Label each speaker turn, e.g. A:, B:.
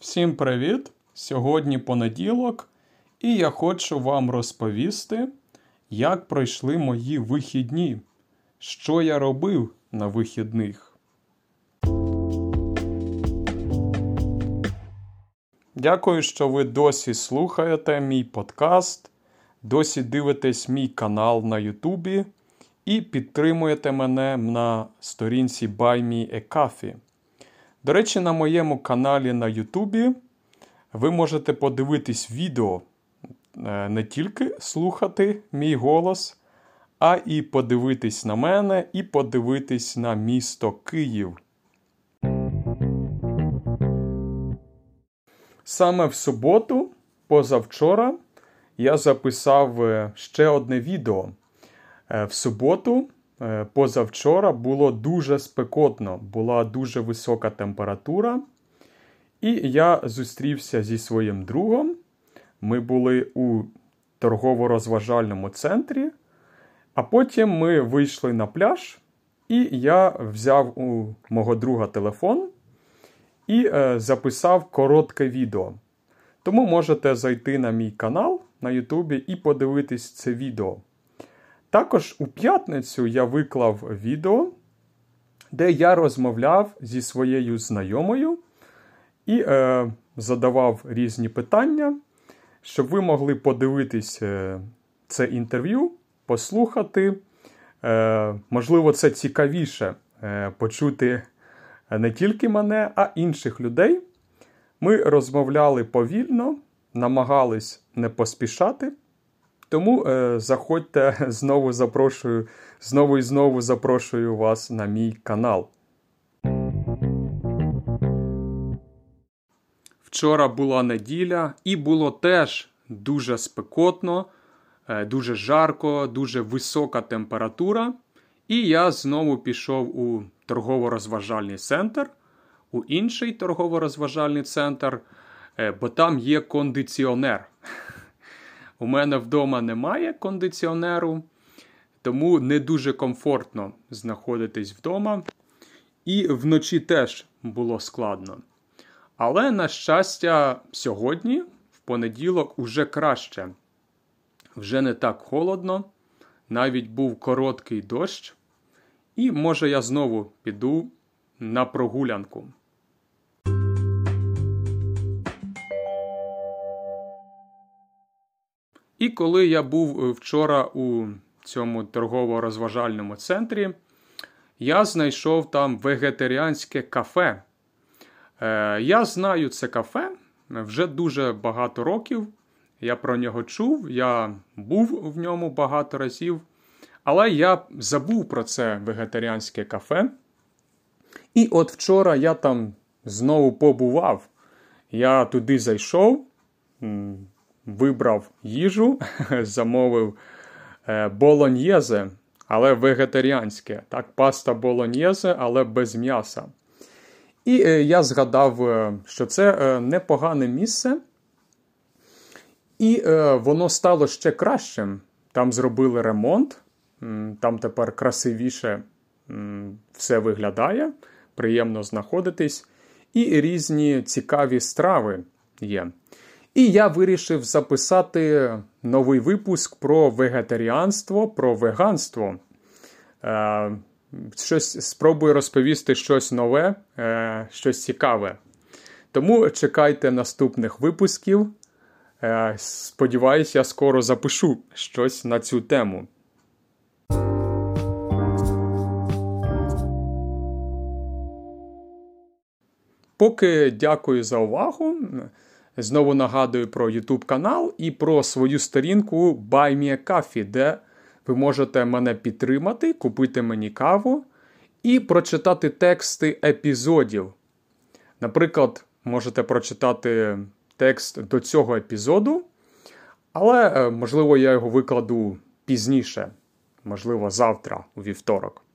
A: Всім привіт! Сьогодні понеділок, і я хочу вам розповісти, як пройшли мої вихідні, що я робив на вихідних. Дякую, що ви досі слухаєте мій подкаст, досі дивитесь мій канал на Ютубі і підтримуєте мене на сторінці Buy Me a Coffee. До речі, на моєму каналі на Ютубі ви можете подивитись відео, е, не тільки слухати мій голос, а і подивитись на мене, і подивитись на місто Київ. Саме в суботу, позавчора, я записав е, ще одне відео. Е, в суботу Е, позавчора було дуже спекотно, була дуже висока температура. І я зустрівся зі своїм другом. Ми були у торгово-розважальному центрі, а потім ми вийшли на пляж, і я взяв у мого друга телефон і е, записав коротке відео. Тому можете зайти на мій канал на Ютубі і подивитись це відео. Також у п'ятницю я виклав відео, де я розмовляв зі своєю знайомою і е, задавав різні питання, щоб ви могли подивитись е, це інтерв'ю, послухати. Е, Можливо, це цікавіше е, почути не тільки мене, а інших людей. Ми розмовляли повільно, намагались не поспішати. Тому е, заходьте знову запрошую, знову і знову запрошую вас на мій канал. Вчора була неділя, і було теж дуже спекотно, е, дуже жарко, дуже висока температура. І я знову пішов у торгово-розважальний центр, у інший торгово-розважальний центр, е, бо там є кондиціонер. У мене вдома немає кондиціонеру, тому не дуже комфортно знаходитись вдома. І вночі теж було складно. Але, на щастя, сьогодні, в понеділок, уже краще. Вже не так холодно, навіть був короткий дощ. І може я знову піду на прогулянку. І коли я був е, вчора у цьому торгово-розважальному центрі, я знайшов там вегетаріанське кафе. Е, Я знаю це кафе вже дуже багато років. Я про нього чув, я був в ньому багато разів. Але я забув про це вегетаріанське кафе. І от вчора я там знову побував. Я туди зайшов вибрав їжу, замовив е, болоньєзе, але вегетаріанське. Так, паста болоньєзе, але без м'яса. І е, я згадав, е, що це непогане місце. І воно стало ще кращим. Там зробили ремонт, там тепер красивіше все виглядає, приємно знаходитись. І різні цікаві страви є. І я вирішив записати новий випуск про вегетаріанство, про веганство. Е, щось Спробую розповісти щось нове, е, щось цікаве. Тому чекайте наступних випусків. Е, сподіваюсь, я скоро запишу щось на цю тему. Поки дякую за увагу. Знову нагадую про YouTube канал і про свою сторінку Buy Me a Coffee, де ви можете мене підтримати, купити мені каву і прочитати тексти епізодів. Наприклад, можете прочитати текст до цього епізоду, але, е, можливо, я його викладу пізніше, можливо, завтра, у вівторок.